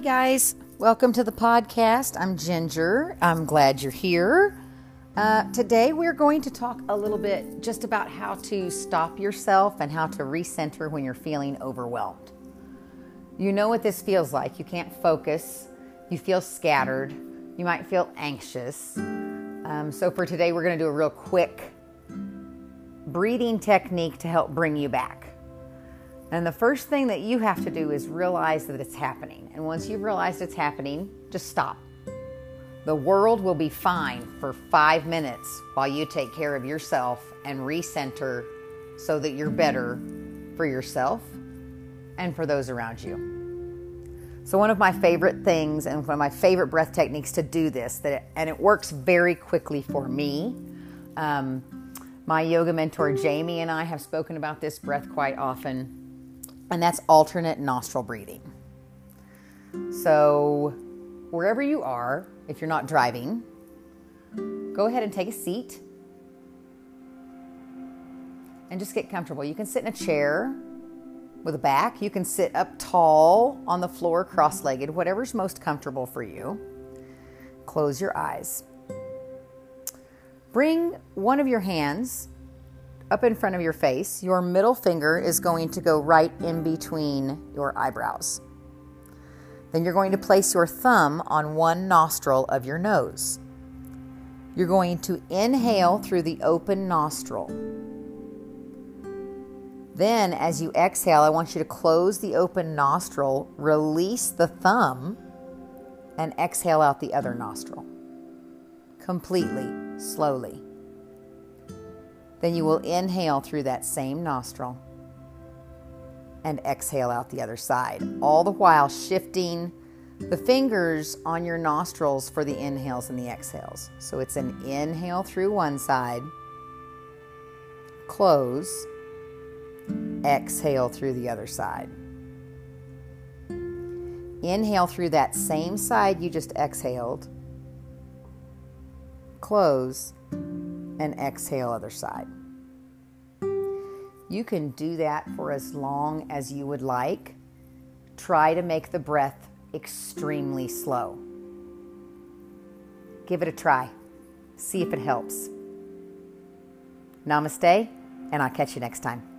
guys. Welcome to the podcast. I'm Ginger. I'm glad you're here. Uh, today, we're going to talk a little bit just about how to stop yourself and how to recenter when you're feeling overwhelmed. You know what this feels like. You can't focus, you feel scattered, you might feel anxious. Um, so, for today, we're going to do a real quick breathing technique to help bring you back. And the first thing that you have to do is realize that it's happening. And once you've realized it's happening, just stop. The world will be fine for five minutes while you take care of yourself and recenter so that you're better for yourself and for those around you. So, one of my favorite things and one of my favorite breath techniques to do this, that it, and it works very quickly for me. Um, my yoga mentor Jamie and I have spoken about this breath quite often and that's alternate nostril breathing. So, wherever you are, if you're not driving, go ahead and take a seat and just get comfortable. You can sit in a chair with a back, you can sit up tall on the floor, cross legged, whatever's most comfortable for you. Close your eyes. Bring one of your hands up in front of your face, your middle finger is going to go right in between your eyebrows. Then you're going to place your thumb on one nostril of your nose. You're going to inhale through the open nostril. Then, as you exhale, I want you to close the open nostril, release the thumb, and exhale out the other nostril. Completely, slowly. Then you will mm. inhale through that same nostril and exhale out the other side, all the while shifting the fingers on your nostrils for the inhales and the exhales. So it's an inhale through one side, close, exhale through the other side. Inhale through that same side you just exhaled, close, and exhale other side. You can do that for as long as you would like. Try to make the breath extremely slow. Give it a try. See if it helps. Namaste, and I'll catch you next time.